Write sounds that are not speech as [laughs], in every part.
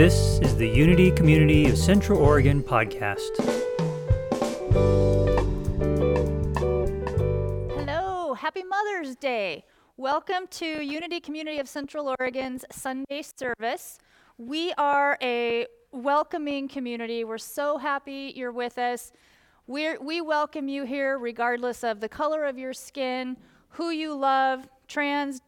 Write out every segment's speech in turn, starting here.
This is the Unity Community of Central Oregon podcast. Hello, happy Mother's Day. Welcome to Unity Community of Central Oregon's Sunday service. We are a welcoming community. We're so happy you're with us. We're, we welcome you here regardless of the color of your skin, who you love, trans,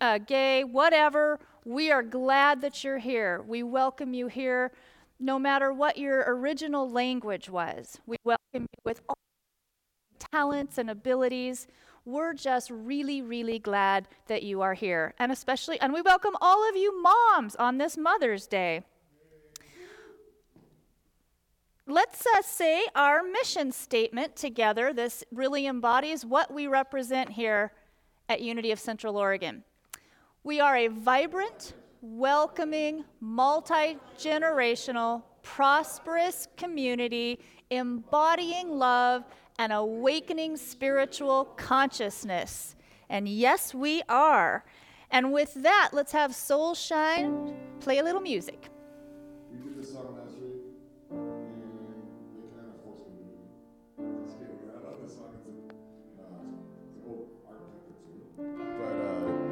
uh, gay, whatever. We are glad that you're here. We welcome you here no matter what your original language was. We welcome you with all talents and abilities. We're just really, really glad that you are here. And especially, and we welcome all of you moms on this Mother's Day. Let's uh, say our mission statement together. This really embodies what we represent here at Unity of Central Oregon. We are a vibrant, welcoming, multi generational, prosperous community embodying love and awakening spiritual consciousness. And yes, we are. And with that, let's have Soul Shine play a little music.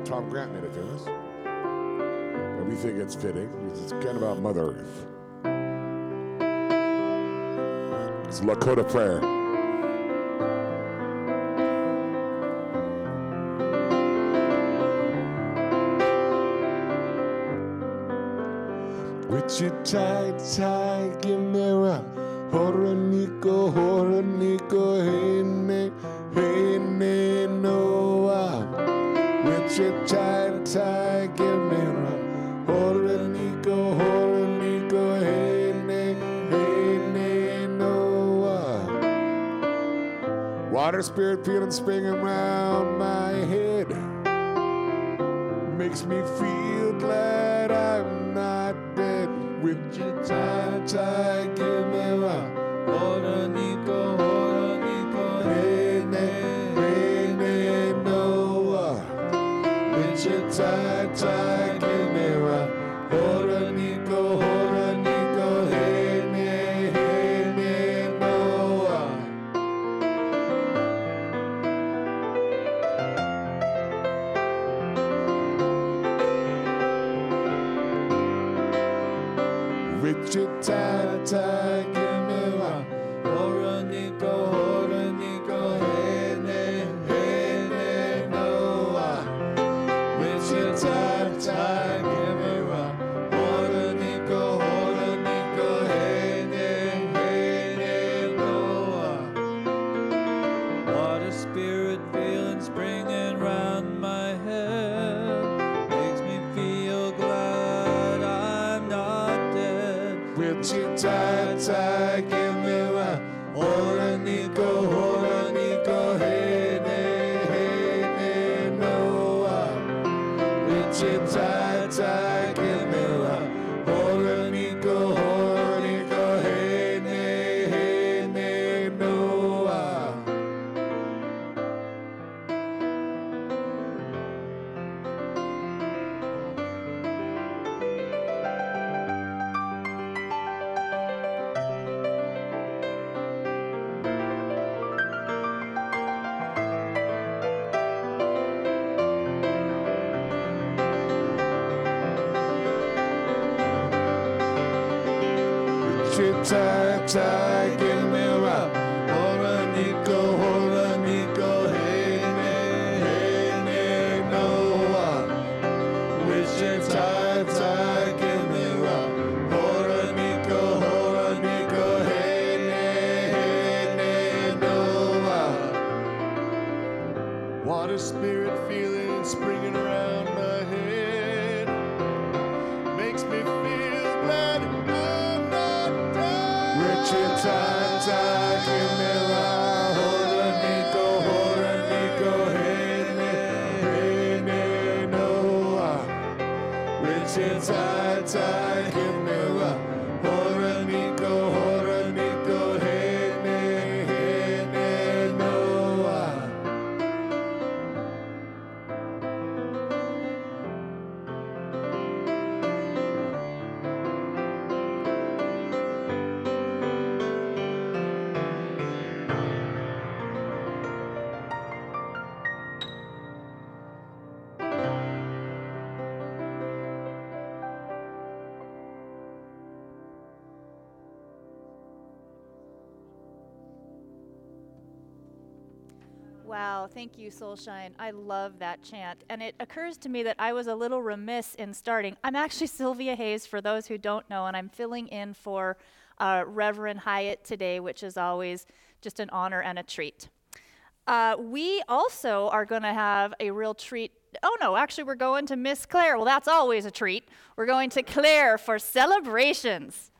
Tom Grant made it famous. And we think it's fitting. because It's kind of about Mother Earth. It's Lakota prayer. Wichita, Tiger Mirror, Horonico, Horonico, Hene, Hene, Noah. Wichita, Tiger Mirror, Horonico, Horonico, Hene, Hene, Noah. Uh. Water spirit feeling spring around my head makes me feel glad I'm not dead. Wichita, Tiger Mirror, Horonico, Wichita, Tiger Mirror, Horonico, Wichita, Tiger Mirror, Horonico, You, Soulshine. I love that chant. And it occurs to me that I was a little remiss in starting. I'm actually [laughs] Sylvia Hayes, for those who don't know, and I'm filling in for uh, Reverend Hyatt today, which is always just an honor and a treat. Uh, we also are going to have a real treat. Oh no, actually, we're going to Miss Claire. Well, that's always a treat. We're going to Claire for celebrations.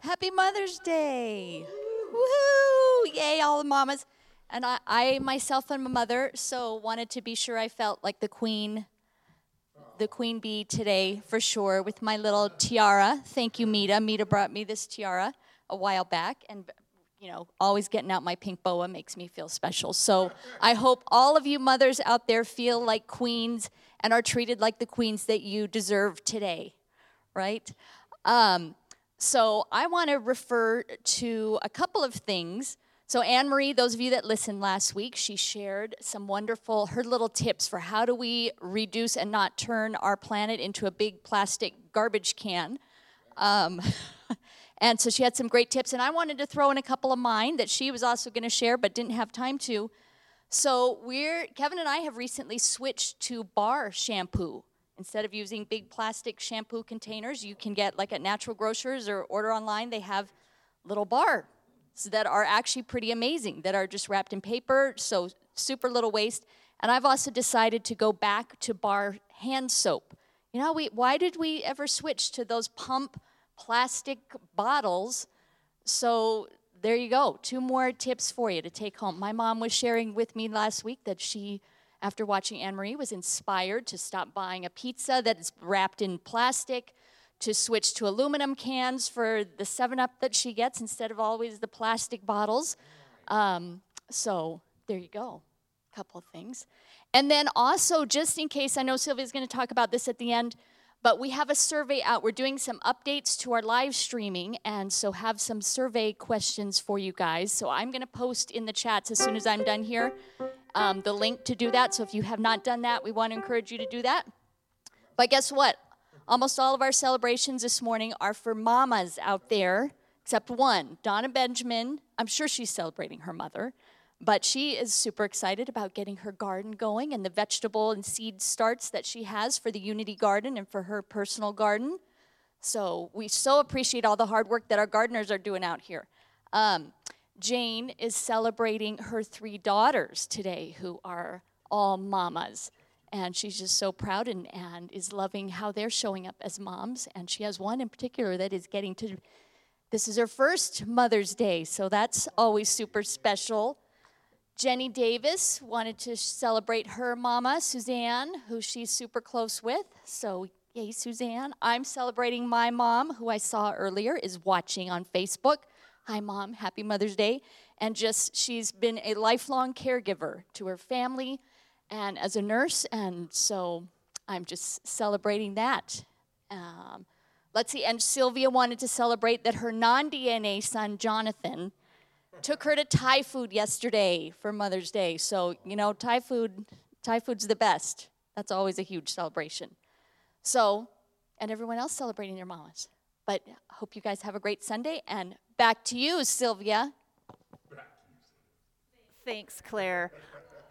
Happy Mother's Day! Woohoo! Yay, all the mamas. And I, I myself am a mother, so wanted to be sure I felt like the queen, the queen bee today for sure with my little tiara. Thank you, Mita. Mita brought me this tiara a while back, and you know, always getting out my pink boa makes me feel special. So I hope all of you mothers out there feel like queens and are treated like the queens that you deserve today, right? Um, so I want to refer to a couple of things. So Anne Marie, those of you that listened last week, she shared some wonderful her little tips for how do we reduce and not turn our planet into a big plastic garbage can. Um, [laughs] and so she had some great tips, and I wanted to throw in a couple of mine that she was also going to share, but didn't have time to. So we're Kevin and I have recently switched to bar shampoo. Instead of using big plastic shampoo containers, you can get like at natural grocers or order online, they have little bars that are actually pretty amazing, that are just wrapped in paper, so super little waste. And I've also decided to go back to bar hand soap. You know, we, why did we ever switch to those pump plastic bottles? So there you go. Two more tips for you to take home. My mom was sharing with me last week that she after watching Anne Marie, was inspired to stop buying a pizza that is wrapped in plastic, to switch to aluminum cans for the 7 Up that she gets instead of always the plastic bottles. Um, so there you go. A couple of things. And then also, just in case, I know Sylvia's going to talk about this at the end, but we have a survey out. We're doing some updates to our live streaming, and so have some survey questions for you guys. So I'm going to post in the chats as soon as I'm done here um, the link to do that. So if you have not done that, we want to encourage you to do that. But guess what? Almost all of our celebrations this morning are for mamas out there, except one, Donna Benjamin. I'm sure she's celebrating her mother, but she is super excited about getting her garden going and the vegetable and seed starts that she has for the Unity Garden and for her personal garden. So we so appreciate all the hard work that our gardeners are doing out here. Um, Jane is celebrating her three daughters today who are all mamas. And she's just so proud and, and is loving how they're showing up as moms. And she has one in particular that is getting to, this is her first Mother's Day, so that's always super special. Jenny Davis wanted to celebrate her mama, Suzanne, who she's super close with. So, yay, Suzanne. I'm celebrating my mom, who I saw earlier, is watching on Facebook. Hi, Mom. Happy Mother's Day. And just, she's been a lifelong caregiver to her family and as a nurse. And so I'm just celebrating that. Um, let's see. And Sylvia wanted to celebrate that her non DNA son, Jonathan, took her to Thai food yesterday for Mother's Day. So, you know, Thai food, Thai food's the best. That's always a huge celebration. So, and everyone else celebrating their mamas. But hope you guys have a great Sunday and Back to you, Sylvia. Thanks, Claire.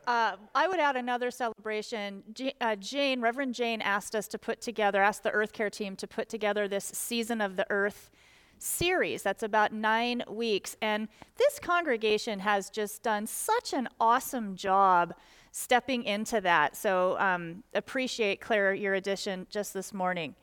Uh, I would add another celebration. Uh, Jane, Reverend Jane, asked us to put together, asked the Earth Care team to put together this Season of the Earth series that's about nine weeks. And this congregation has just done such an awesome job stepping into that. So um, appreciate, Claire, your addition just this morning.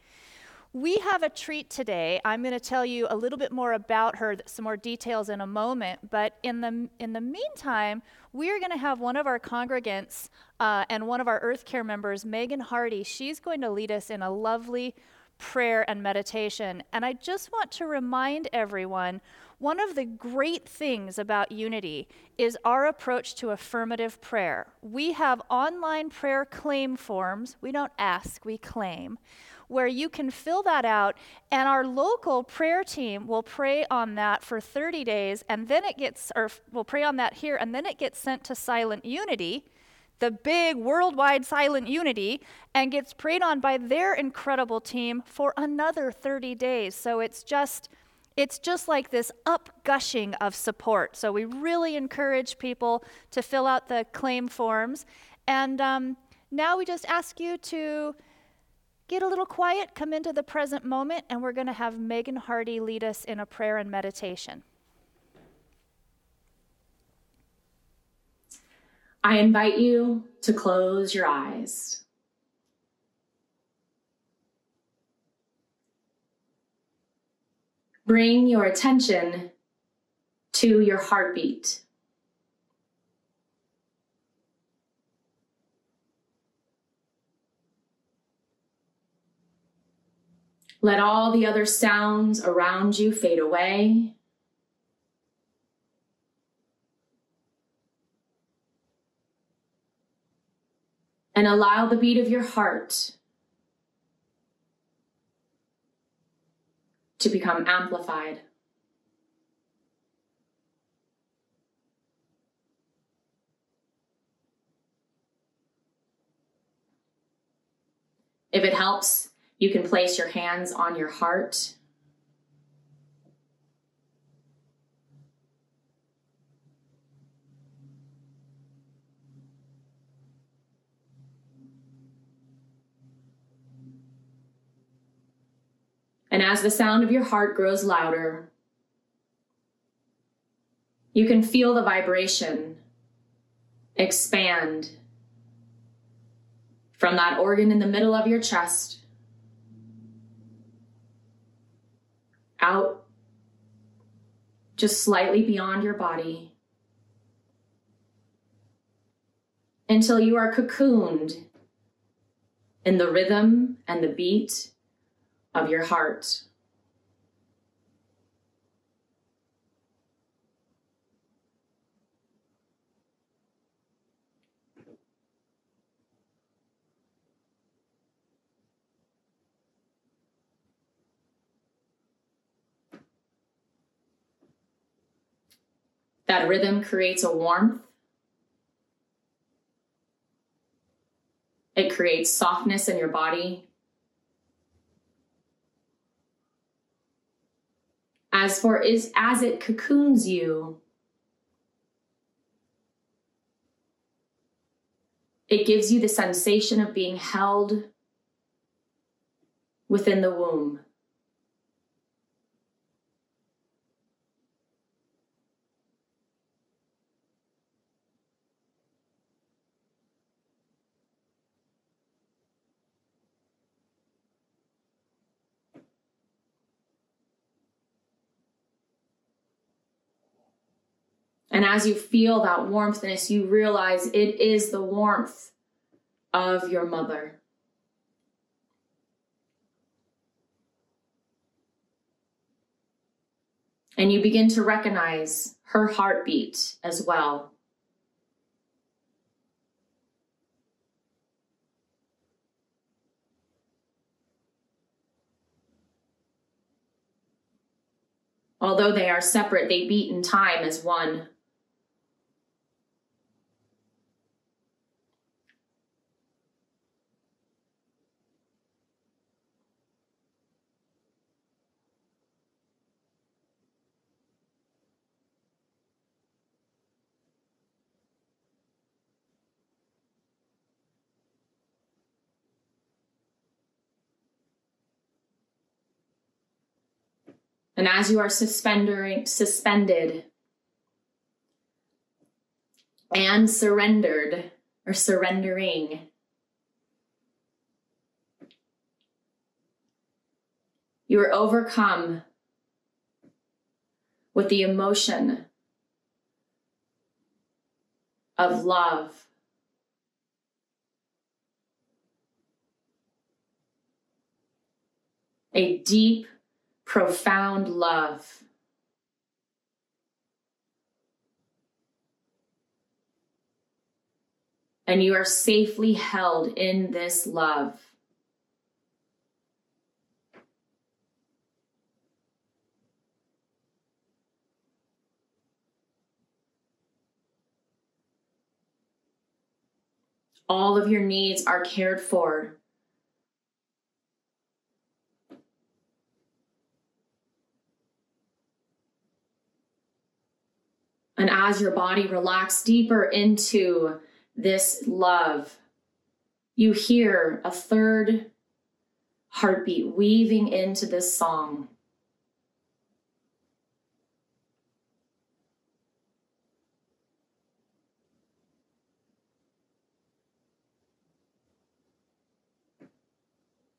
We have a treat today. I'm going to tell you a little bit more about her, some more details in a moment. But in the, in the meantime, we're going to have one of our congregants uh, and one of our Earth Care members, Megan Hardy. She's going to lead us in a lovely prayer and meditation. And I just want to remind everyone one of the great things about Unity is our approach to affirmative prayer. We have online prayer claim forms. We don't ask, we claim where you can fill that out, and our local prayer team will pray on that for 30 days, and then it gets, or we'll pray on that here, and then it gets sent to Silent Unity, the big worldwide Silent Unity, and gets prayed on by their incredible team for another 30 days. So it's just, it's just like this upgushing of support. So we really encourage people to fill out the claim forms. And um, now we just ask you to get a little quiet, come into the present moment, and we're going to have Megan Hardy lead us in a prayer and meditation. I invite you to close your eyes. Bring your attention to your heartbeat. Let all the other sounds around you fade away. And allow the beat of your heart to become amplified. If it helps, you can place your hands on your heart. And as the sound of your heart grows louder, you can feel the vibration expand from that organ in the middle of your chest out just slightly beyond your body until you are cocooned in the rhythm and the beat of your heart. That rhythm creates a warmth. It creates softness in your body. As for is as it cocoons you, it gives you the sensation of being held within the womb. And as you feel that warmthness, you realize it is the warmth of your mother. And you begin to recognize her heartbeat as well. Although they are separate, they beat in time as one. And as you are suspended and surrendered or surrendering, you are overcome with the emotion of love. A deep profound love. And you are safely held in this love. All of your needs are cared for as your body relaxes deeper into this love, you hear a third heartbeat weaving into this song.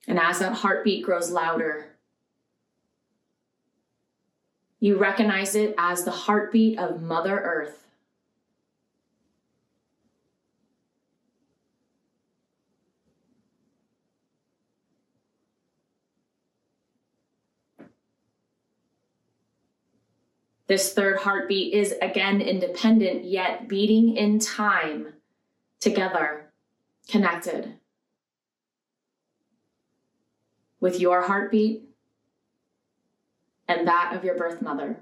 And as that heartbeat grows louder, you recognize it as the heartbeat of Mother Earth. This third heartbeat is again independent, yet beating in time together, connected with your heartbeat and that of your birth mother.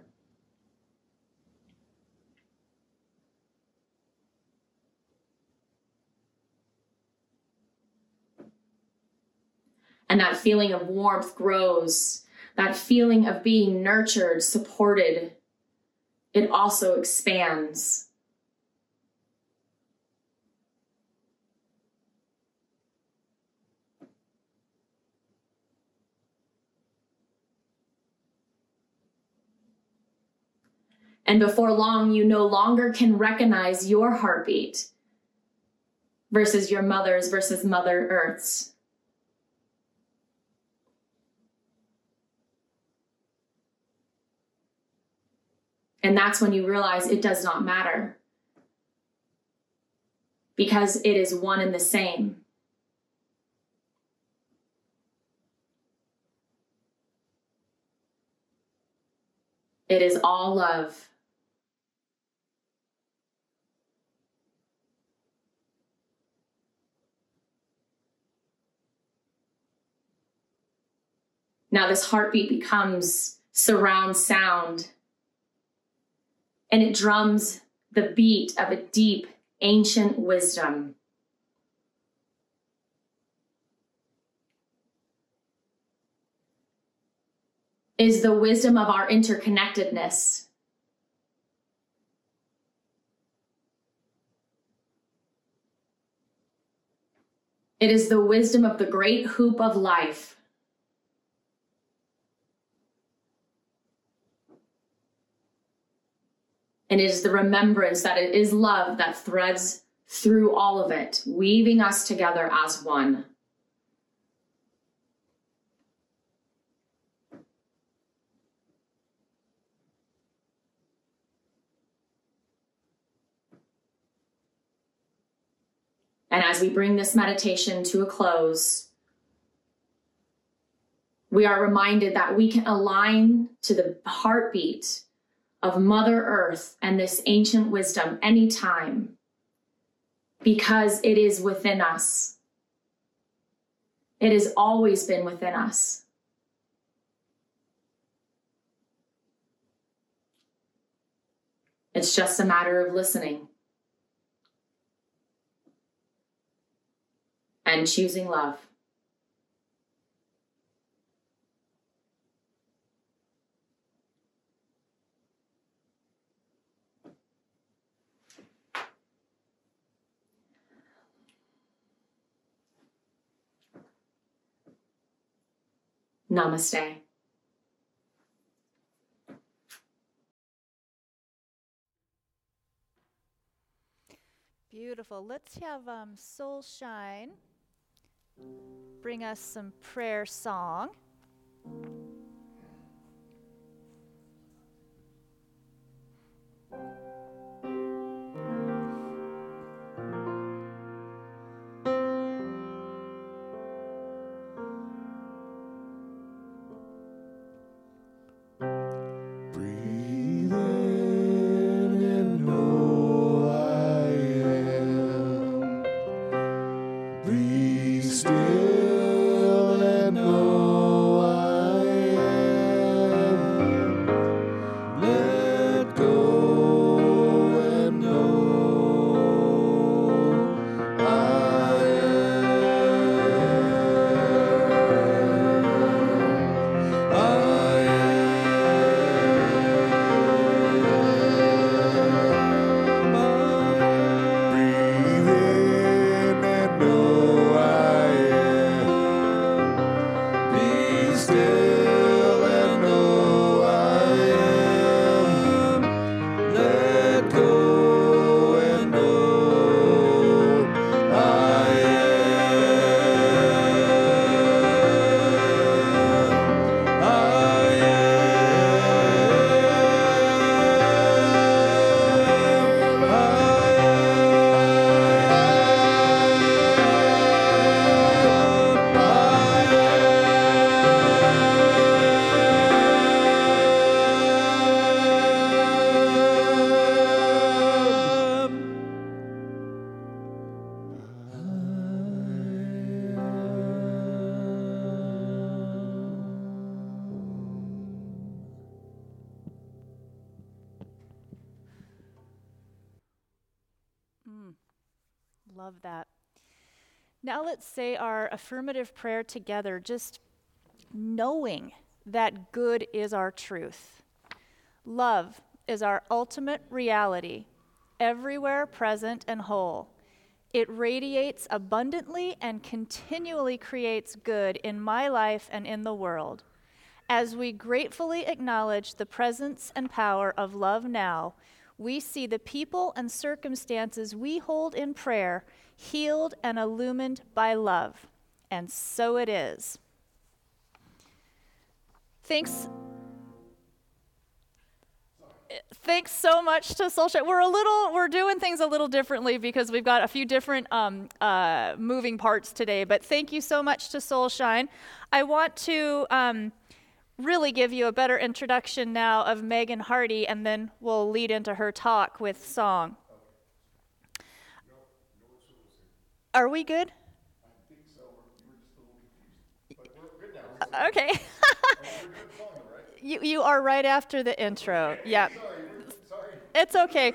And that feeling of warmth grows, that feeling of being nurtured, supported, it also expands. And before long, you no longer can recognize your heartbeat versus your mother's versus Mother Earth's. And that's when you realize it does not matter because it is one and the same. It is all love. Now, this heartbeat becomes surround sound and it drums the beat of a deep, ancient wisdom. Is the wisdom of our interconnectedness. It is the wisdom of the great hoop of life. And it is the remembrance that it is love that threads through all of it, weaving us together as one. And as we bring this meditation to a close, we are reminded that we can align to the heartbeat of Mother Earth and this ancient wisdom anytime because it is within us. It has always been within us. It's just a matter of listening and choosing love. Namaste. Beautiful. Let's have um, Soul Shine bring us some prayer song. Affirmative prayer together, just knowing that good is our truth. Love is our ultimate reality, everywhere present and whole. It radiates abundantly and continually creates good in my life and in the world. As we gratefully acknowledge the presence and power of love now, we see the people and circumstances we hold in prayer healed and illumined by love. And so it is. Thanks thanks so much to Soulshine. We're a little, we're doing things a little differently because we've got a few different um, uh, moving parts today. But thank you so much to Soulshine. I want to um, really give you a better introduction now of Megan Hardy, and then we'll lead into her talk with song. Are we good? Okay. [laughs] you, you are right after the intro. Yeah. It's okay.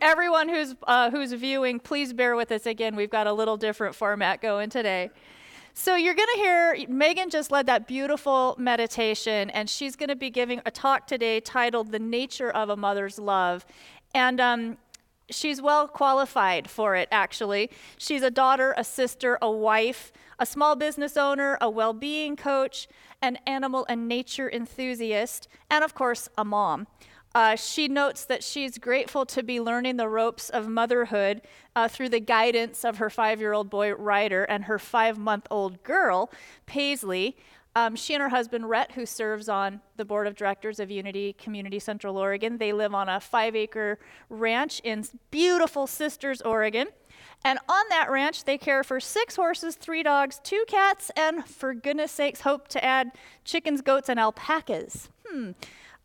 Everyone who's, uh, who's viewing, please bear with us again. We've got a little different format going today. So, you're going to hear Megan just led that beautiful meditation, and she's going to be giving a talk today titled The Nature of a Mother's Love. And um, she's well qualified for it, actually. She's a daughter, a sister, a wife, a small business owner, a well being coach, an animal and nature enthusiast, and of course, a mom. Uh, she notes that she's grateful to be learning the ropes of motherhood uh, through the guidance of her five year old boy, Ryder, and her five month old girl, Paisley. Um, she and her husband, Rhett, who serves on the board of directors of Unity Community Central Oregon, they live on a five acre ranch in beautiful Sisters, Oregon. And on that ranch, they care for six horses, three dogs, two cats, and for goodness sakes, hope to add chickens, goats, and alpacas. Hmm.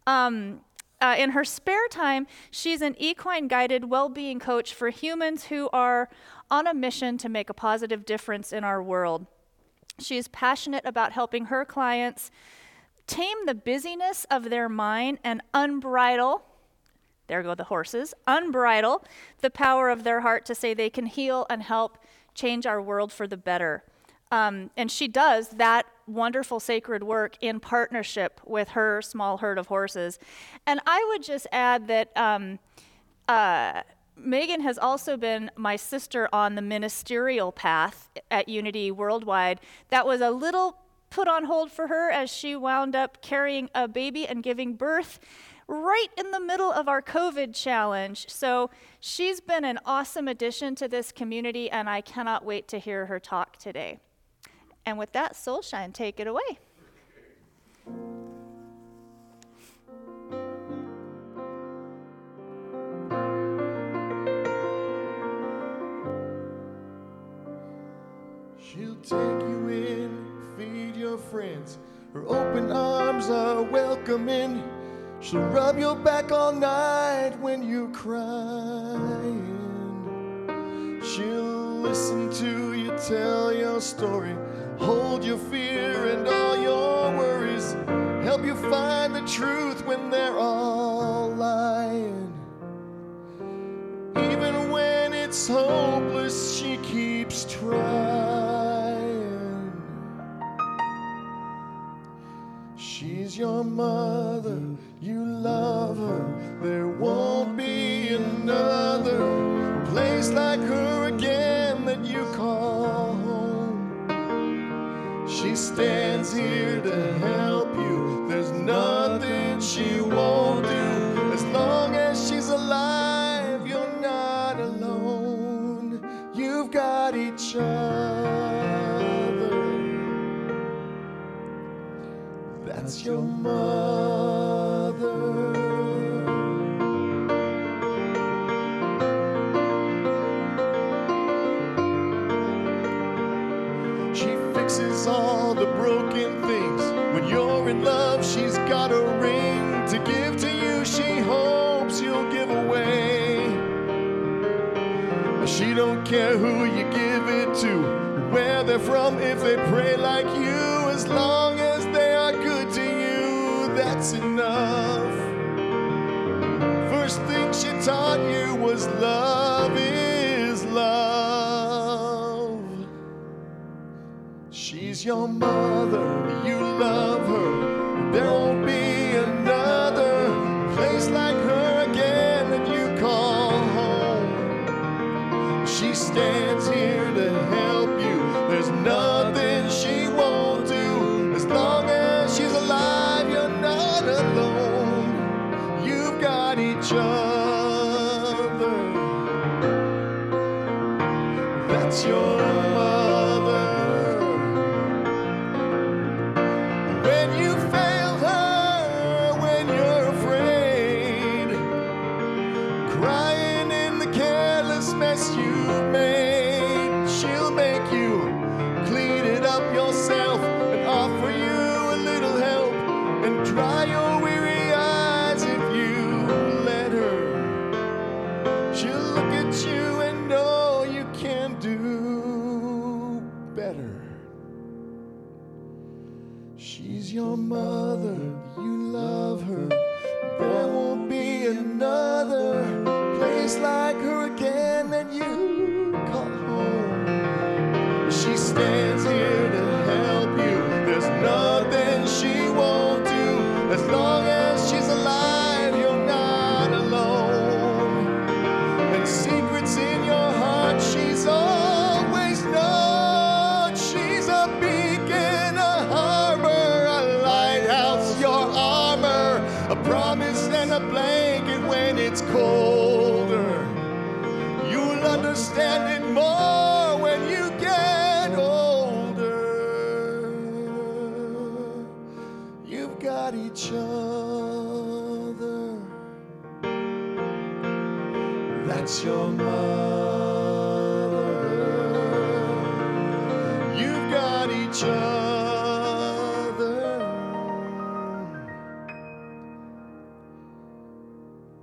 Um, uh, in her spare time, she's an equine guided well being coach for humans who are on a mission to make a positive difference in our world. She is passionate about helping her clients tame the busyness of their mind and unbridle, there go the horses, unbridle the power of their heart to say they can heal and help change our world for the better. Um, and she does that wonderful sacred work in partnership with her small herd of horses. And I would just add that um, uh, Megan has also been my sister on the ministerial path at Unity Worldwide. That was a little put on hold for her as she wound up carrying a baby and giving birth right in the middle of our COVID challenge. So she's been an awesome addition to this community, and I cannot wait to hear her talk today. And with that, Soulshine, take it away. Take you in, feed your friends. Her open arms are welcoming. She'll rub your back all night when you're crying. She'll listen to you tell your story hold your fear and all your worries, help you find the truth when they're all lying. Even when it's hopeless, she keeps trying. Your mother, you love her, there won't be another place like her again that you call home. she stands here to help you. There's nothing she won't do. As long as she's alive, you're not alone. You've got each other. Your mother. She fixes all the broken things. When you're in love, she's got a ring to give to you. She hopes you'll give away. She don't care who you give it to, where they're from, if they pray like you. As long taught you was love is love. She's your mother, you love her.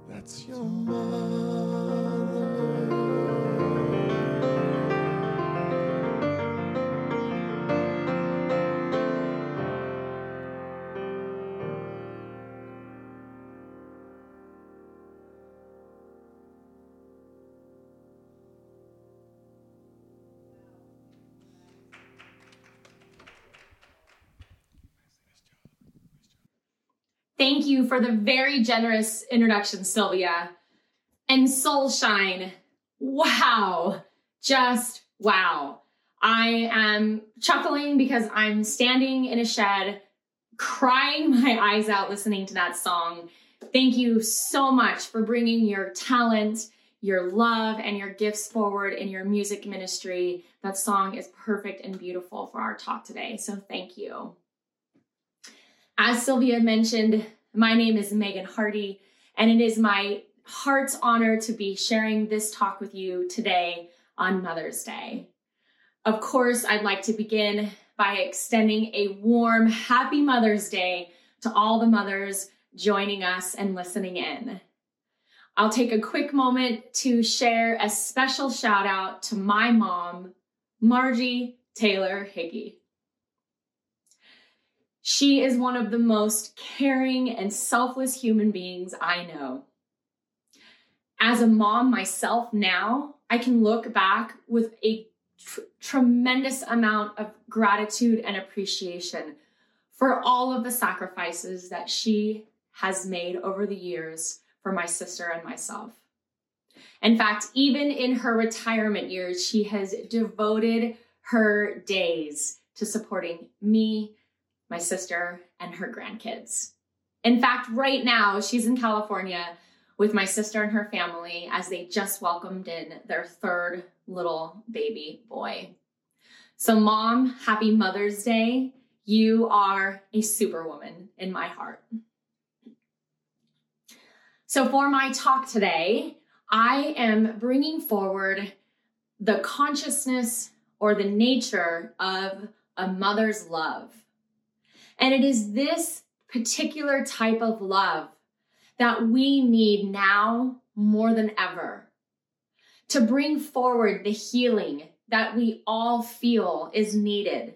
That's your mother. Thank you for the very generous introduction, Sylvia. And Soulshine, wow, just wow. I am chuckling because I'm standing in a shed, crying [laughs] my eyes out listening to that song. Thank you so much for bringing your talent, your love, and your gifts forward in your music ministry. That song is perfect and beautiful for our talk today. So thank you. As Sylvia mentioned, my name is Megan Hardy, and it is my heart's honor to be sharing this talk with you today on Mother's Day. Of course, I'd like to begin by extending a warm Happy Mother's Day to all the mothers joining us and listening in. I'll take a quick moment to share a special shout out to my mom, Margie Taylor Hickey. She is one of the most caring and selfless human beings I know. As a mom myself now, I can look back with a tr- tremendous amount of gratitude and appreciation for all of the sacrifices that she has made over the years for my sister and myself. In fact, even in her retirement years, she has devoted her days to supporting me my sister, and her grandkids. In fact, right now, she's in California with my sister and her family as they just welcomed in their third little baby boy. So, mom, happy Mother's Day. You are a superwoman in my heart. So, for my talk today, I am bringing forward the consciousness or the nature of a mother's love. And it is this particular type of love that we need now more than ever to bring forward the healing that we all feel is needed.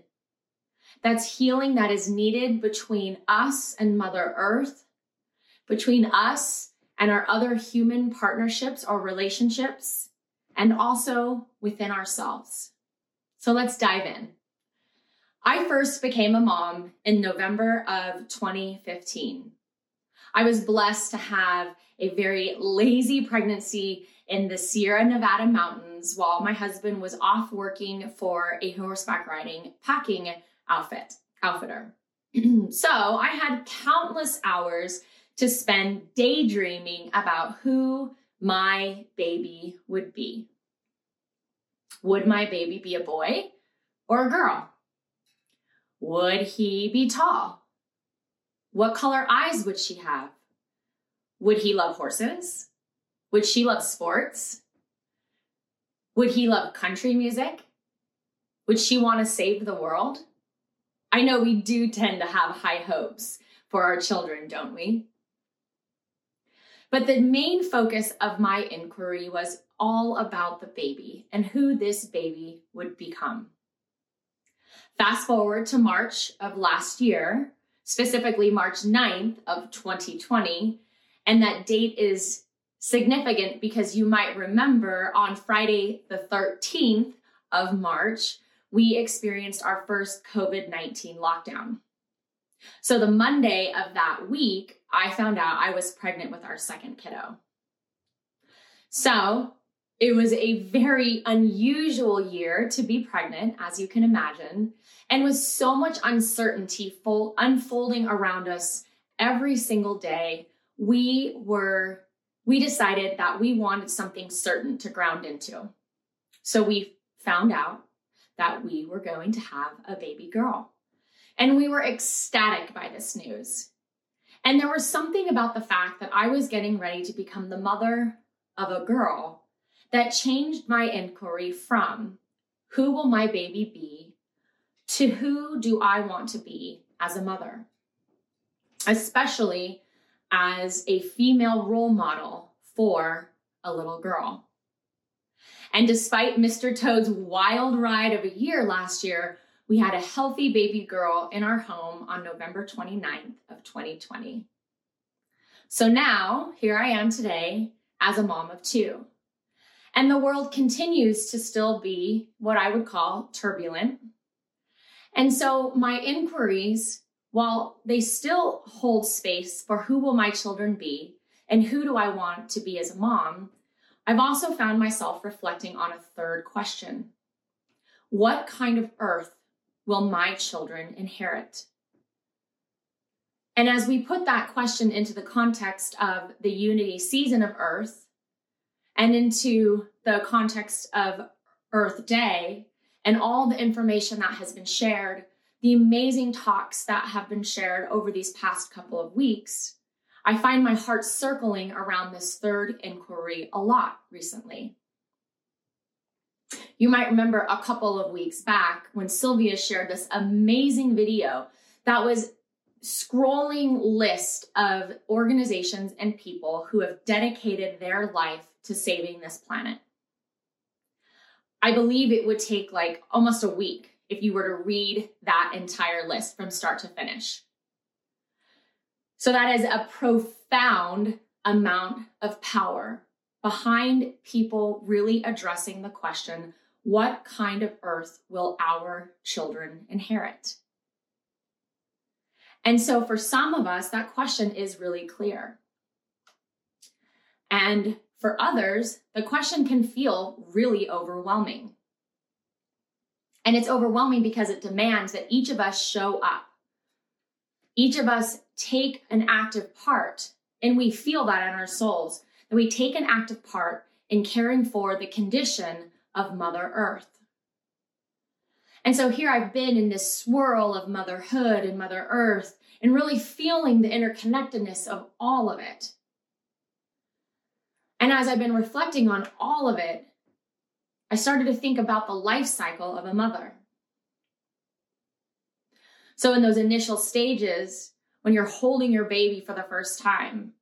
That's healing that is needed between us and Mother Earth, between us and our other human partnerships or relationships, and also within ourselves. So let's dive in. I first became a mom in November of 2015. I was blessed to have a very lazy pregnancy in the Sierra Nevada mountains while my husband was off working for a horseback riding packing outfit outfitter. [clears throat] so I had countless hours to spend daydreaming about who my baby would be. Would my baby be a boy or a girl? Would he be tall? What color eyes would she have? Would he love horses? Would she love sports? Would he love country music? Would she want to save the world? I know we do tend to have high hopes for our children, don't we? But the main focus of my inquiry was all about the baby and who this baby would become. Fast forward to March of last year, specifically March 9th of 2020, and that date is significant because you might remember on Friday the 13th of March, we experienced our first COVID 19 lockdown. So the Monday of that week, I found out I was pregnant with our second kiddo. So it was a very unusual year to be pregnant, as you can imagine, and with so much uncertainty full, unfolding around us every single day. We were, we decided that we wanted something certain to ground into. So we found out that we were going to have a baby girl. And we were ecstatic by this news. And there was something about the fact that I was getting ready to become the mother of a girl that changed my inquiry from who will my baby be to who do I want to be as a mother, especially as a female role model for a little girl. And despite Mr. Toad's wild ride of a year last year, we had a healthy baby girl in our home on November 29th of 2020. So now, here I am today as a mom of two. And the world continues to still be what I would call turbulent. And so my inquiries, while they still hold space for who will my children be and who do I want to be as a mom, I've also found myself reflecting on a third question. What kind of earth will my children inherit? And as we put that question into the context of the unity season of Earth and into the context of Earth Day and all the information that has been shared, the amazing talks that have been shared over these past couple of weeks, I find my heart circling around this third inquiry a lot recently. You might remember a couple of weeks back when Sylvia shared this amazing video that was scrolling list of organizations and people who have dedicated their life to saving this planet. I believe it would take like almost a week if you were to read that entire list from start to finish. So that is a profound amount of power behind people really addressing the question what kind of earth will our children inherit? And so for some of us, that question is really clear. And for others, the question can feel really overwhelming. And it's overwhelming because it demands that each of us show up. Each of us take an active part, and we feel that in our souls that we take an active part in caring for the condition of Mother Earth. And so here I've been in this swirl of motherhood and Mother Earth and really feeling the interconnectedness of all of it. And as I've been reflecting on all of it, I started to think about the life cycle of a mother. So, in those initial stages, when you're holding your baby for the first time,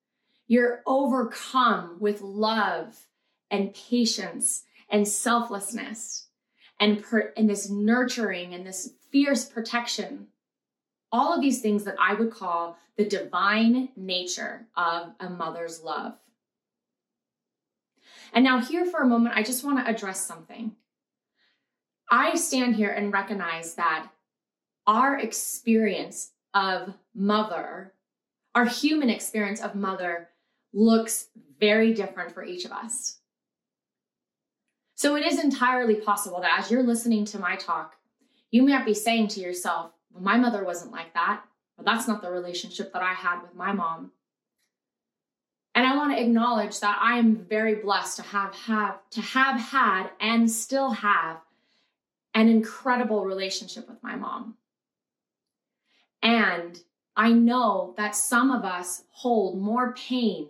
you're overcome with love and patience and selflessness and, per- and this nurturing and this fierce protection. All of these things that I would call the divine nature of a mother's love. And now, here for a moment, I just want to address something. I stand here and recognize that our experience of mother, our human experience of mother, looks very different for each of us. So it is entirely possible that as you're listening to my talk, you might be saying to yourself, well, my mother wasn't like that, but that's not the relationship that I had with my mom. And I want to acknowledge that I am very blessed to have, have to have had and still have an incredible relationship with my mom. And I know that some of us hold more pain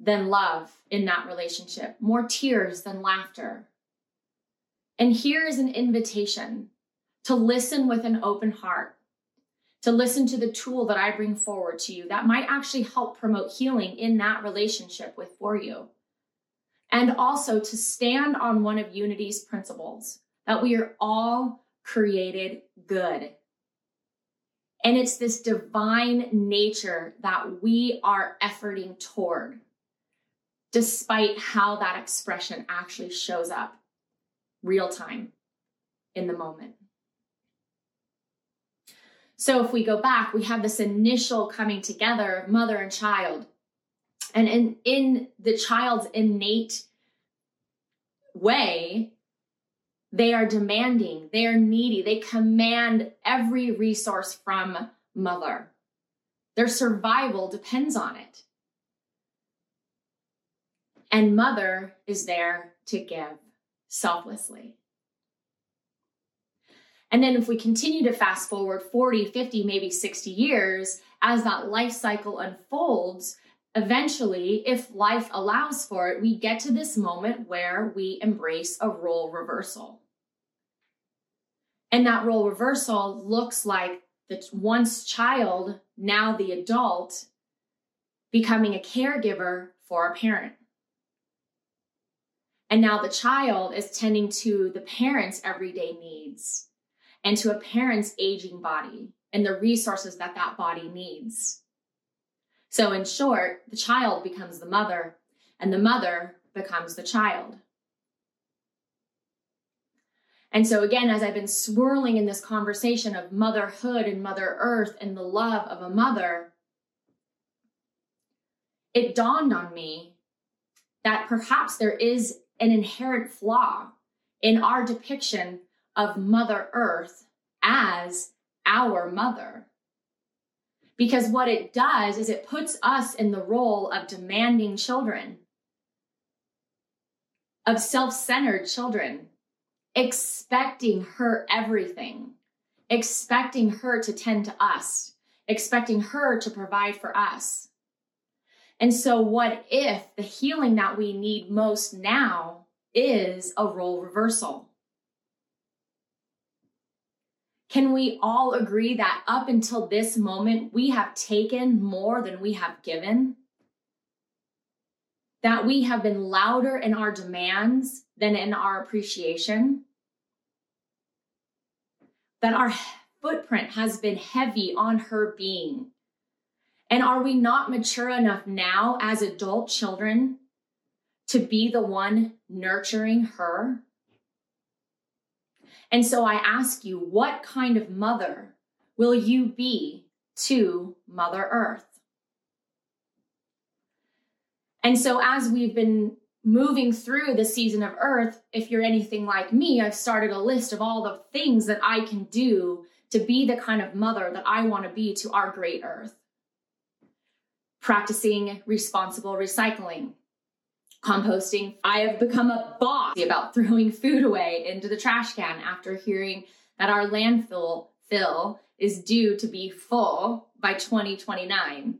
than love in that relationship, more tears than laughter. And here is an invitation to listen with an open heart, to listen to the tool that I bring forward to you that might actually help promote healing in that relationship with for you. And also to stand on one of Unity's principles that we are all created good. And it's this divine nature that we are efforting toward despite how that expression actually shows up real time in the moment. So if we go back, we have this initial coming together of mother and child. And in, in the child's innate way, they are demanding, they are needy, they command every resource from mother. Their survival depends on it. And mother is there to give selflessly. And then if we continue to fast forward 40, 50, maybe 60 years, as that life cycle unfolds, eventually, if life allows for it, we get to this moment where we embrace a role reversal. And that role reversal looks like the once child, now the adult, becoming a caregiver for a parent. And now the child is tending to the parent's everyday needs and to a parent's aging body and the resources that that body needs. So, in short, the child becomes the mother and the mother becomes the child. And so, again, as I've been swirling in this conversation of motherhood and Mother Earth and the love of a mother, it dawned on me that perhaps there is an inherent flaw in our depiction of Mother Earth as our mother. Because what it does is it puts us in the role of demanding children, of self centered children, expecting her everything, expecting her to tend to us, expecting her to provide for us. And so, what if the healing that we need most now is a role reversal? Can we all agree that up until this moment, we have taken more than we have given? That we have been louder in our demands than in our appreciation? That our footprint has been heavy on her being and are we not mature enough now as adult children to be the one nurturing her? And so I ask you, what kind of mother will you be to Mother Earth? And so, as we've been moving through the season of Earth, if you're anything like me, I've started a list of all the things that I can do to be the kind of mother that I want to be to our great Earth practicing responsible recycling, composting. I have become a boss about throwing food away into the trash can after hearing that our landfill fill is due to be full by 2029.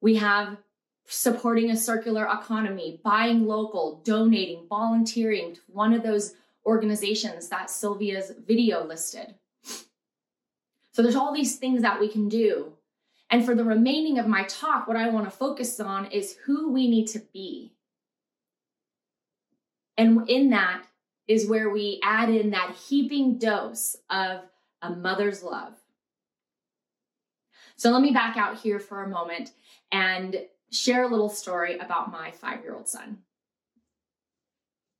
We have supporting a circular economy, buying local, donating, volunteering to one of those organizations that Sylvia's video listed. So there's all these things that we can do and for the remaining of my talk, what I want to focus on is who we need to be. And in that is where we add in that heaping dose of a mother's love. So let me back out here for a moment and share a little story about my five year old son.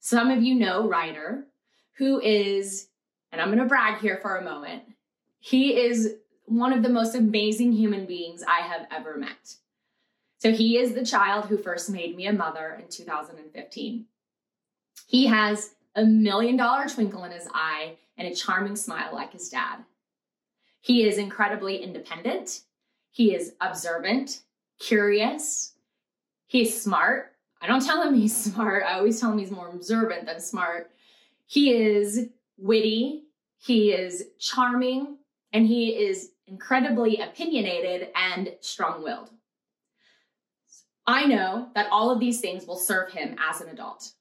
Some of you know Ryder, who is, and I'm going to brag here for a moment, He is one of the most amazing human beings I have ever met. So he is the child who first made me a mother in 2015. He has a million dollar twinkle in his eye and a charming smile like his dad. He is incredibly independent. He is observant, curious. He's smart. I don't tell him he's [laughs] smart. I always tell him he's more observant than smart. He is witty. He is charming and he is incredibly opinionated and strong willed. I know that all of these things will serve him as an adult.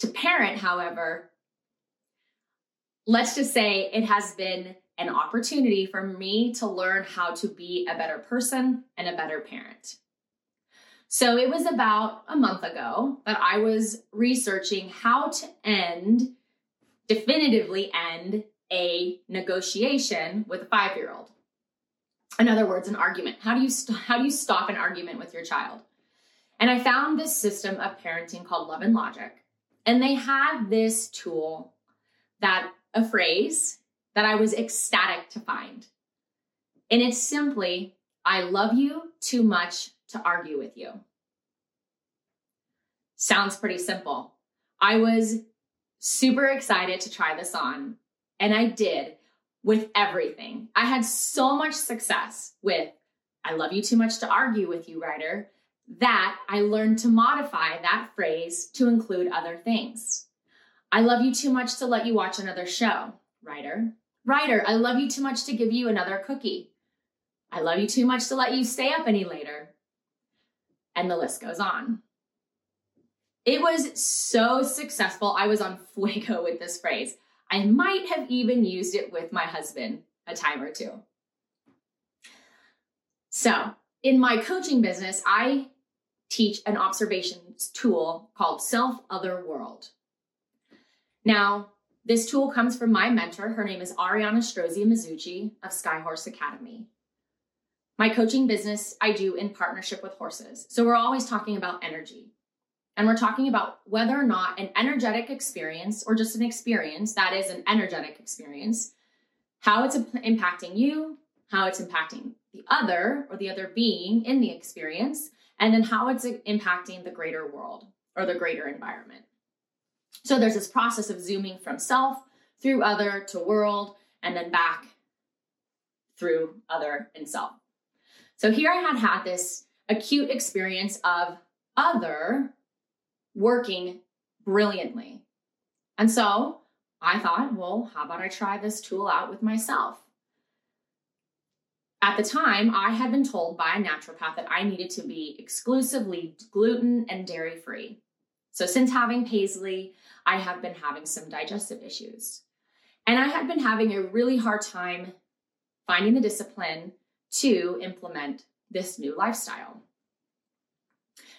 To parent, however, let's just say it has been an opportunity for me to learn how to be a better person and a better parent. So it was about a month ago that I was researching how to end, definitively end a negotiation with a five year old. In other words, an argument. How do you st- how do you stop an argument with your child? And I found this system of parenting called Love and Logic, and they had this tool that a phrase that I was ecstatic to find. And it's simply, I love you too much to argue with you. Sounds pretty simple. I was super excited to try this on and I did with everything. I had so much success with I love you too much to argue with you, Ryder, that I learned to modify that phrase to include other things. I love you too much to let you watch another show, Ryder. Ryder, I love you too much to give you another cookie. I love you too much to let you stay up any later. And the list goes on. It was so successful. I was on fuego [laughs] with this phrase. I might have even used it with my husband a time or two. So, in my coaching business, I teach an observations tool called Self Other World. Now, this tool comes from my mentor. Her name is Ariana Strozzi Mazzucchi of Skyhorse Academy. My coaching business I do in partnership with horses. So we're always talking about energy. And we're talking about whether or not an energetic experience or just an experience that is an energetic experience, how it's impacting you, how it's impacting the other or the other being in the experience, and then how it's impacting the greater world or the greater environment. So there's this process of zooming from self through other to world and then back through other and self. So here I had had this acute experience of other working brilliantly. And so I thought, well, how about I try this tool out with myself? At the time, I had been told by a naturopath that I needed to be exclusively gluten and dairy free. So, since having Paisley, I have been having some digestive issues. And I had been having a really hard time finding the discipline to implement this new lifestyle.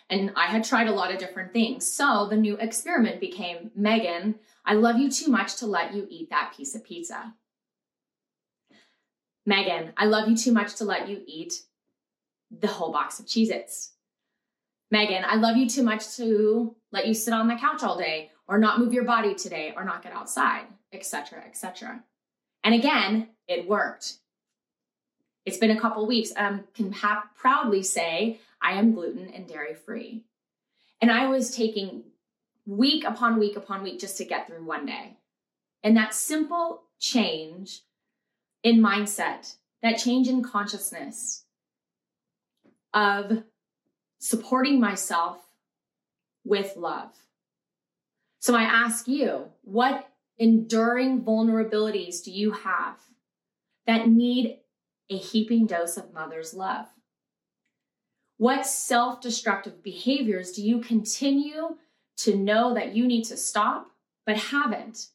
And I had tried a lot of different things. So the new experiment became Megan, I love you too much to let you eat that piece of pizza. Megan, I love you too much to let you eat the whole box of Cheez Its. Megan, I love you too much to let you sit on the couch all day or not move your body today or not get outside, etc., etc. And again, it worked. It's been a couple weeks. I um, can ha- proudly say I am gluten and dairy free. And I was taking week upon week upon week just to get through one day. And that simple change in mindset, that change in consciousness of supporting myself with love. So I ask you, what enduring vulnerabilities do you have that need a heaping dose of mother's love? What self destructive behaviors do you continue to know that you need to stop, but haven't?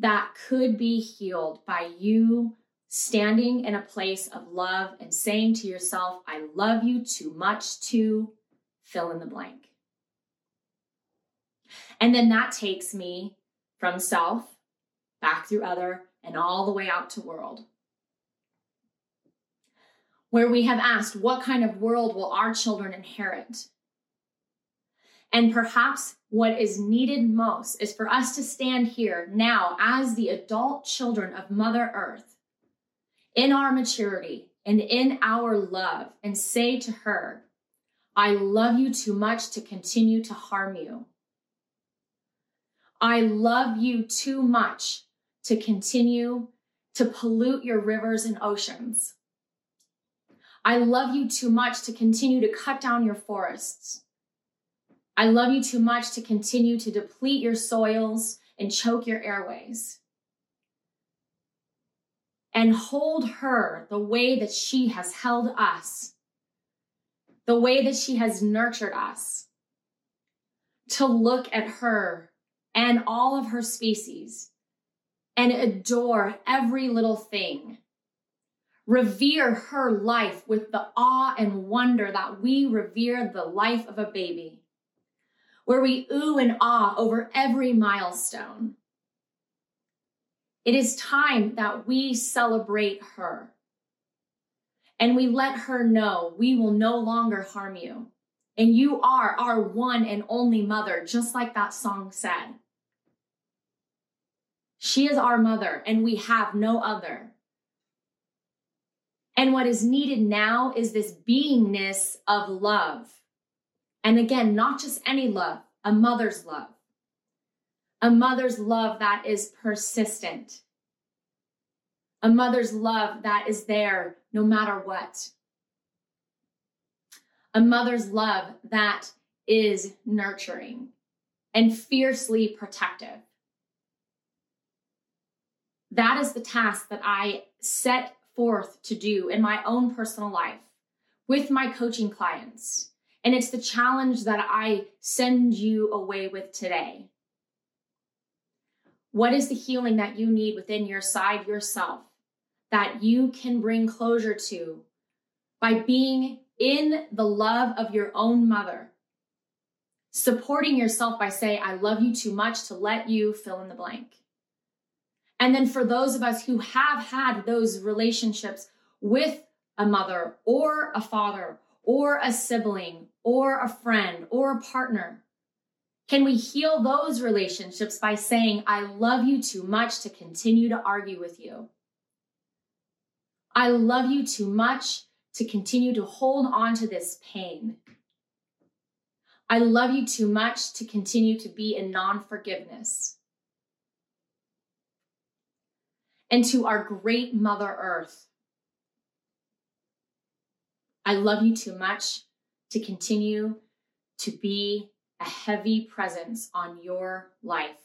That could be healed by you standing in a place of love and saying to yourself, I love you too much to fill in the blank. And then that takes me from self back through other and all the way out to world where we have asked, what kind of world will our children inherit? And perhaps what is needed most is for us to stand here now as the adult children of Mother Earth in our maturity and in our love and say to her, I love you too much to continue to harm you. I love you too much to continue to pollute your rivers and oceans. I love you too much to continue to cut down your forests. I love you too much to continue to deplete your soils and choke your airways. And hold her the way that she has held us, the way that she has nurtured us. To look at her and all of her species and adore every little thing. Revere her life with the awe and wonder that we revere the life of a baby, where we ooh and ah over every milestone. It is time that we celebrate her and we let her know we will no longer harm you. And you are our one and only mother, just like that song said. She is our mother, and we have no other. And what is needed now is this beingness of love. And again, not just any love, a mother's love. A mother's love that is persistent. A mother's love that is there no matter what. A mother's love that is nurturing and fiercely protective. That is the task that I set forth to do in my own personal life with my coaching clients. And it's the challenge that I send you away with today. What is the healing that you need within your side yourself that you can bring closure to by being in the love of your own mother? Supporting yourself by saying, I love you too much to let you fill in the blank. And then for those of us who have had those relationships with a mother or a father or a sibling or a friend or a partner, can we heal those relationships by saying, I love you too much to continue to argue with you? I love you too much to continue to hold on to this pain. I love you too much to continue to be in non forgiveness. and to our great Mother Earth. I love you too much to continue to be a heavy presence on your life.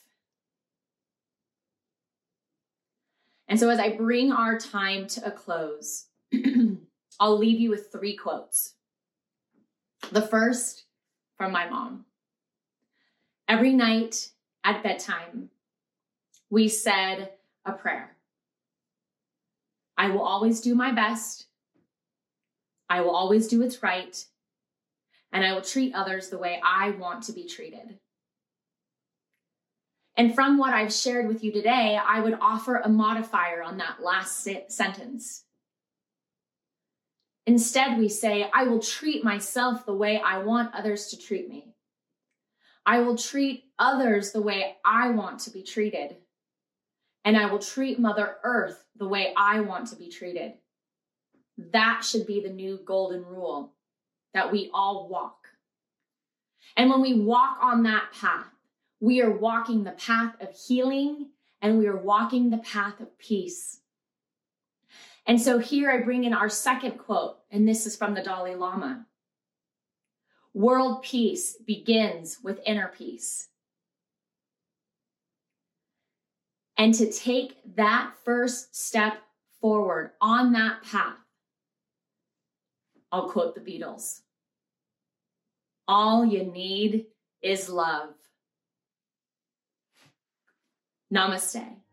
And so, as I bring our time to a close, [clears throat] I'll leave you with three quotes. The first from my mom. Every night at bedtime, we said a prayer. I will always do my best. I will always do what's right. And I will treat others the way I want to be treated. And from what I've shared with you today, I would offer a modifier on that last sentence. Instead, we say, I will treat myself the way I want others to treat me. I will treat others the way I want to be treated and I will treat Mother Earth the way I want to be treated. That should be the new golden rule that we all walk. And when we walk on that path, we are walking the path of healing and we are walking the path of peace. And so here I bring in our second quote, and this is from the Dalai Lama. World peace begins with inner peace. and to take that first step forward on that path. I'll quote the Beatles All you need is love. Namaste.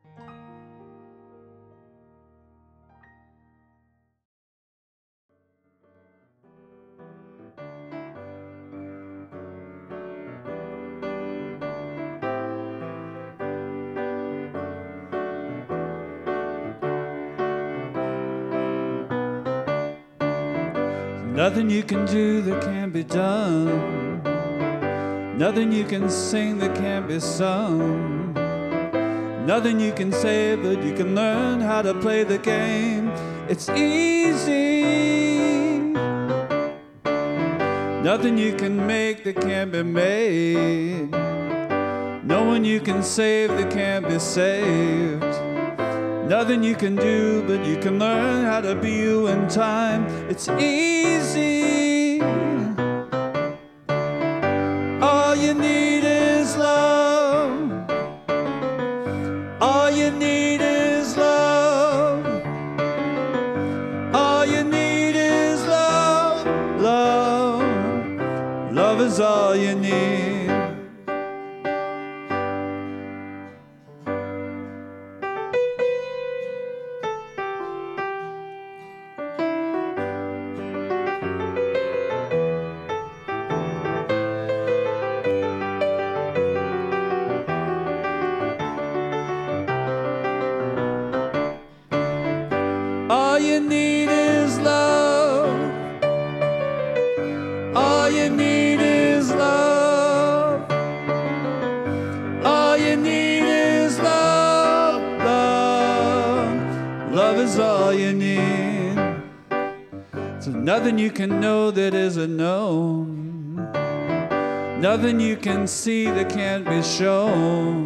Nothing you can do that can't be done. Nothing you can sing that can't be sung. Nothing you can say, but you can learn how to play the game. It's easy. Nothing you can make that can't be made. No one you can save that can't be saved. Nothing you can do, but you can learn how to be you in time. It's easy. Can know that isn't known. Nothing you can see that can't be shown.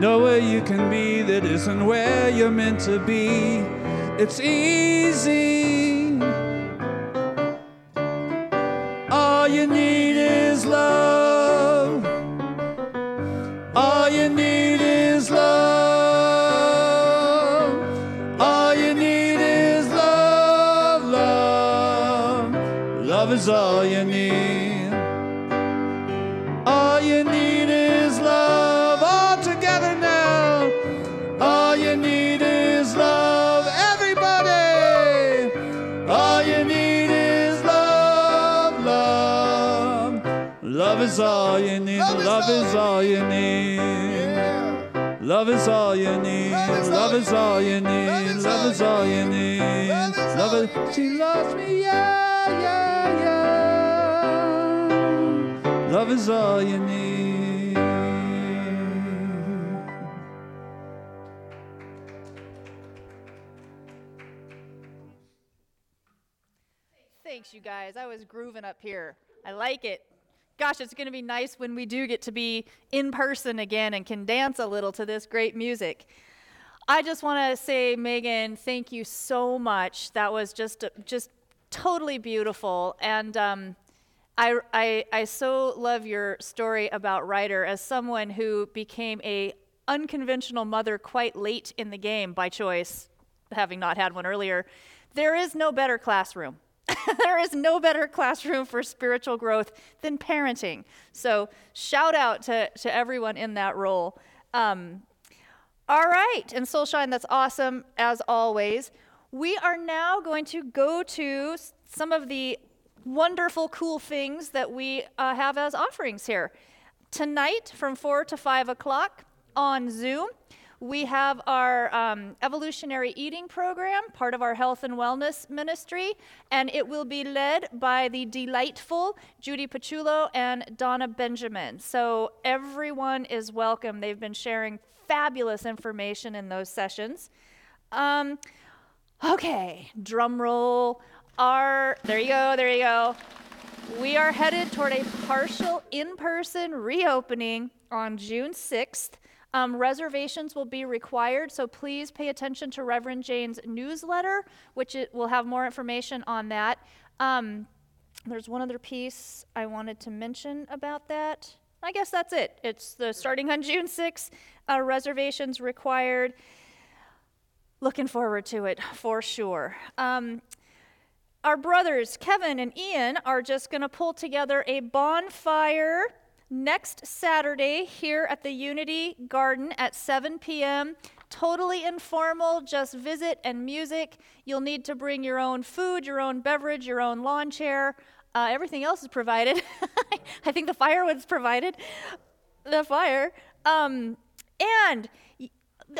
Nowhere you can be that isn't where you're meant to be. It's easy. All you need is love. All you need all you need. All you need is love. All together now. All you need is love. Everybody. All you need is love, love. Love is all you need. Love is all you need. Yeah. Love is all you need. Love is is all you need. Love is all you need. Love it. She loves me, yeah, yeah. Love is all you need. Thanks, you guys. I was grooving up here. I like it. Gosh, it's going to be nice when we do get to be in person again and can dance a little to this great music. I just want to say, Megan, thank you so much. That was just just totally beautiful, and um, I, I I so love your story about Ryder as someone who became a unconventional mother quite late in the game by choice, having not had one earlier. There is no better classroom. [laughs] there is no better classroom for spiritual growth than parenting. So, shout out to, to everyone in that role. Um, all right, and Soulshine, that's awesome as always. We are now going to go to some of the wonderful, cool things that we uh, have as offerings here. Tonight, from 4 to 5 o'clock on Zoom, we have our um, evolutionary eating program, part of our health and wellness ministry, and it will be led by the delightful Judy Pachulo and Donna Benjamin. So everyone is welcome. They've been sharing fabulous information in those sessions. Um, okay, drum roll. Our there you go, there you go. We are headed toward a partial in-person reopening on June 6th. Um, reservations will be required, so please pay attention to Reverend Jane's newsletter, which it will have more information on that. Um, there's one other piece I wanted to mention about that. I guess that's it. It's the starting on June 6th, uh, reservations required. Looking forward to it for sure. Um, our brothers Kevin and Ian are just going to pull together a bonfire next Saturday here at the Unity Garden at 7 p.m. Totally informal, just visit and music. You'll need to bring your own food, your own beverage, your own lawn chair. Uh, everything else is provided. [laughs] I think the firewood's provided. The fire. Um, and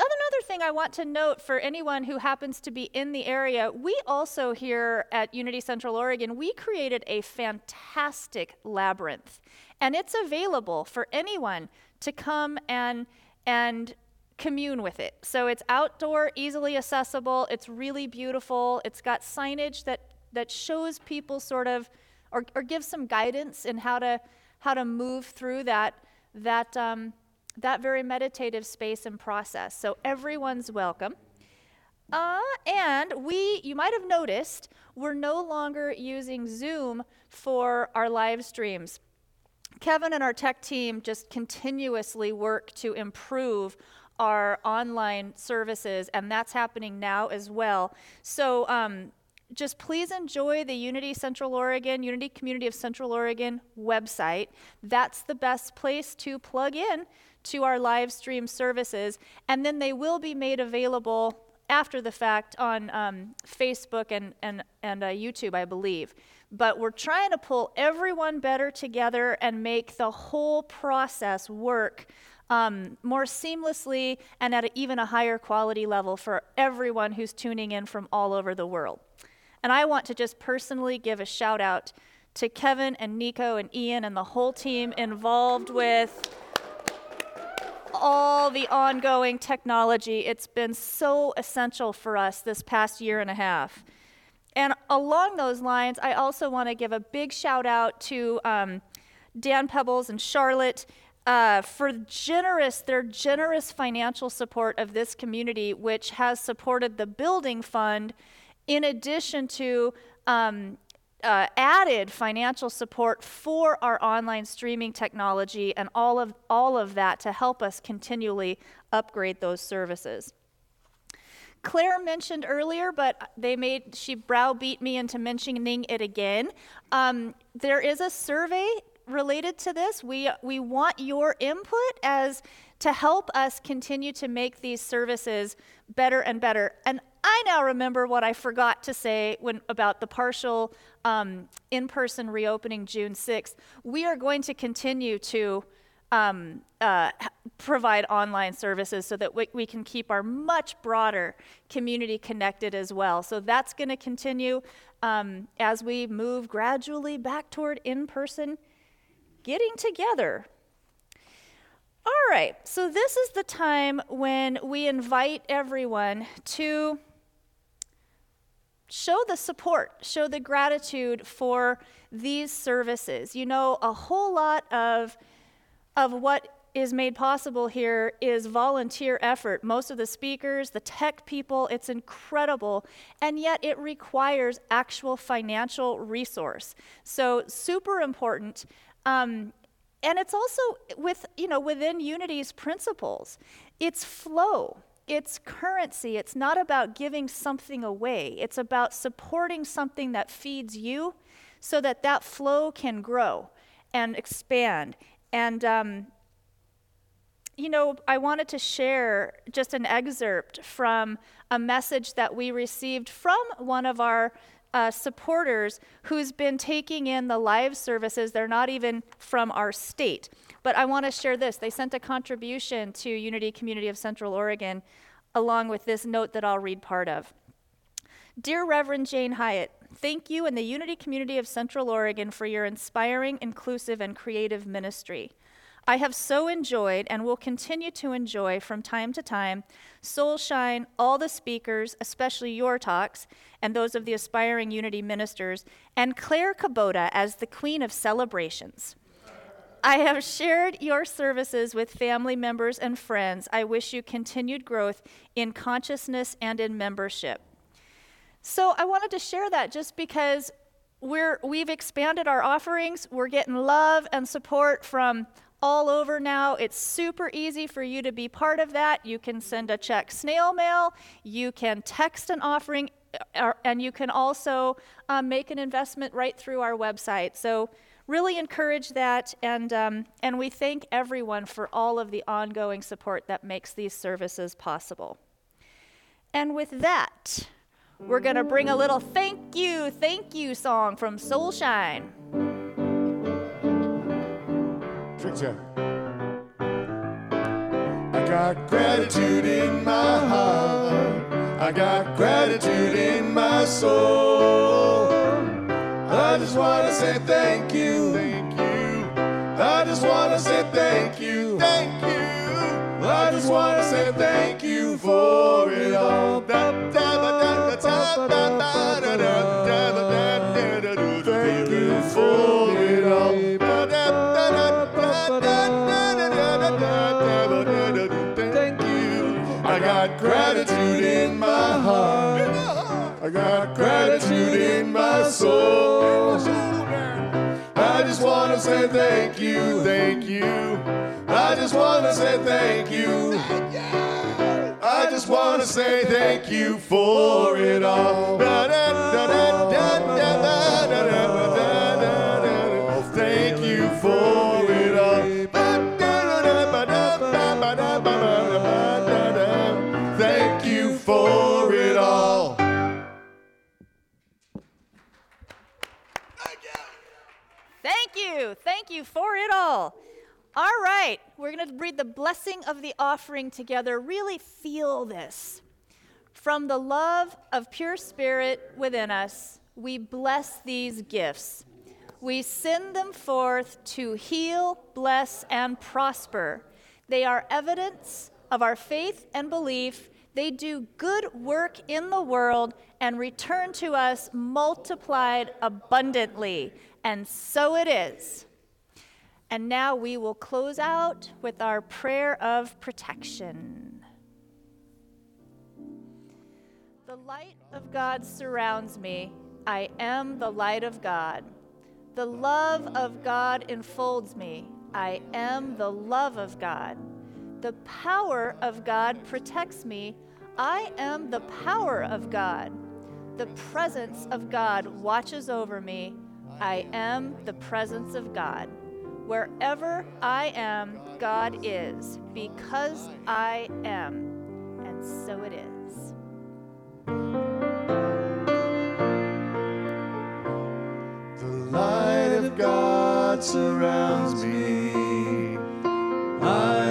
another thing I want to note for anyone who happens to be in the area, we also here at Unity Central Oregon, we created a fantastic labyrinth. And it's available for anyone to come and and commune with it. So it's outdoor, easily accessible, it's really beautiful, it's got signage that, that shows people sort of, or, or gives some guidance in how to, how to move through that, that, um, that very meditative space and process. So everyone's welcome. Uh, and we, you might have noticed, we're no longer using Zoom for our live streams. Kevin and our tech team just continuously work to improve our online services, and that's happening now as well. So um, just please enjoy the Unity Central Oregon, Unity Community of Central Oregon website. That's the best place to plug in to our live stream services, and then they will be made available after the fact on um, Facebook and, and, and uh, YouTube, I believe. But we're trying to pull everyone better together and make the whole process work um, more seamlessly and at a, even a higher quality level for everyone who's tuning in from all over the world. And I want to just personally give a shout out to Kevin and Nico and Ian and the whole team involved with all the ongoing technology. It's been so essential for us this past year and a half. And along those lines, I also want to give a big shout out to um, Dan Pebbles and Charlotte uh, for generous, their generous financial support of this community, which has supported the building fund in addition to um, uh, added financial support for our online streaming technology and all of, all of that to help us continually upgrade those services. Claire mentioned earlier, but they made she browbeat me into mentioning it again. Um, there is a survey related to this. We we want your input as to help us continue to make these services better and better. And I now remember what I forgot to say when about the partial um, in-person reopening June 6th. We are going to continue to um, uh, provide online services so that we, we, can keep our much broader community connected as well. So that's going to continue um, as we move gradually back toward in-person getting together all right, so this is the time when we invite everyone to show the support, show the gratitude for these services. You know, a whole lot of, of what is made possible here is volunteer effort. Most of the speakers, the tech people, it's incredible. And yet it requires actual financial resource. So, super important. Um, and it's also with, you know, within Unity's principles. It's flow. It's currency. It's not about giving something away. It's about supporting something that feeds you so that that flow can grow and expand. And, um, you know, I wanted to share just an excerpt from a message that we received from one of our uh, supporters who's been taking in the live services. They're not even from our state. But I want to share this. They sent a contribution to Unity Community of Central Oregon along with this note that I'll read part of. Dear Reverend Jane Hyatt, thank you and the Unity Community of Central Oregon for your inspiring, inclusive, and creative ministry. I have so enjoyed and will continue to enjoy from time to time Soulshine, all the speakers, especially your talks, and those of the aspiring Unity ministers, and Claire Kubota as the Queen of Celebrations. I have shared your services with family members and friends. I wish you continued growth in consciousness and in membership. So I wanted to share that just because we're, we've expanded our offerings. We're getting love and support from all over now. It's super easy for you to be part of that. You can send a check snail mail, you can text an offering, uh, and you can also um, make an investment right through our website. So, really encourage that, and, um, and we thank everyone for all of the ongoing support that makes these services possible. And with that, we're going to bring a little thank you, thank you song from Soulshine. I got gratitude in my heart. I got gratitude in my soul. I just want to say thank you. Thank you. I just want to say thank you. Thank you. I just to say thank you for it all. Thank you for it all. I got gratitude in my heart. I got gratitude in my soul. To say thank you, thank you. I just want to say thank you. I just want to say thank you for it all. Thank you for it all. All right, we're going to read the blessing of the offering together. Really feel this. From the love of pure spirit within us, we bless these gifts. We send them forth to heal, bless, and prosper. They are evidence of our faith and belief. They do good work in the world and return to us multiplied abundantly. And so it is. And now we will close out with our prayer of protection. The light of God surrounds me. I am the light of God. The love of God enfolds me. I am the love of God. The power of God protects me. I am the power of God. The presence of God watches over me. I am the presence of God. Wherever I am, God is, because I am. And so it is. The light of God surrounds me. I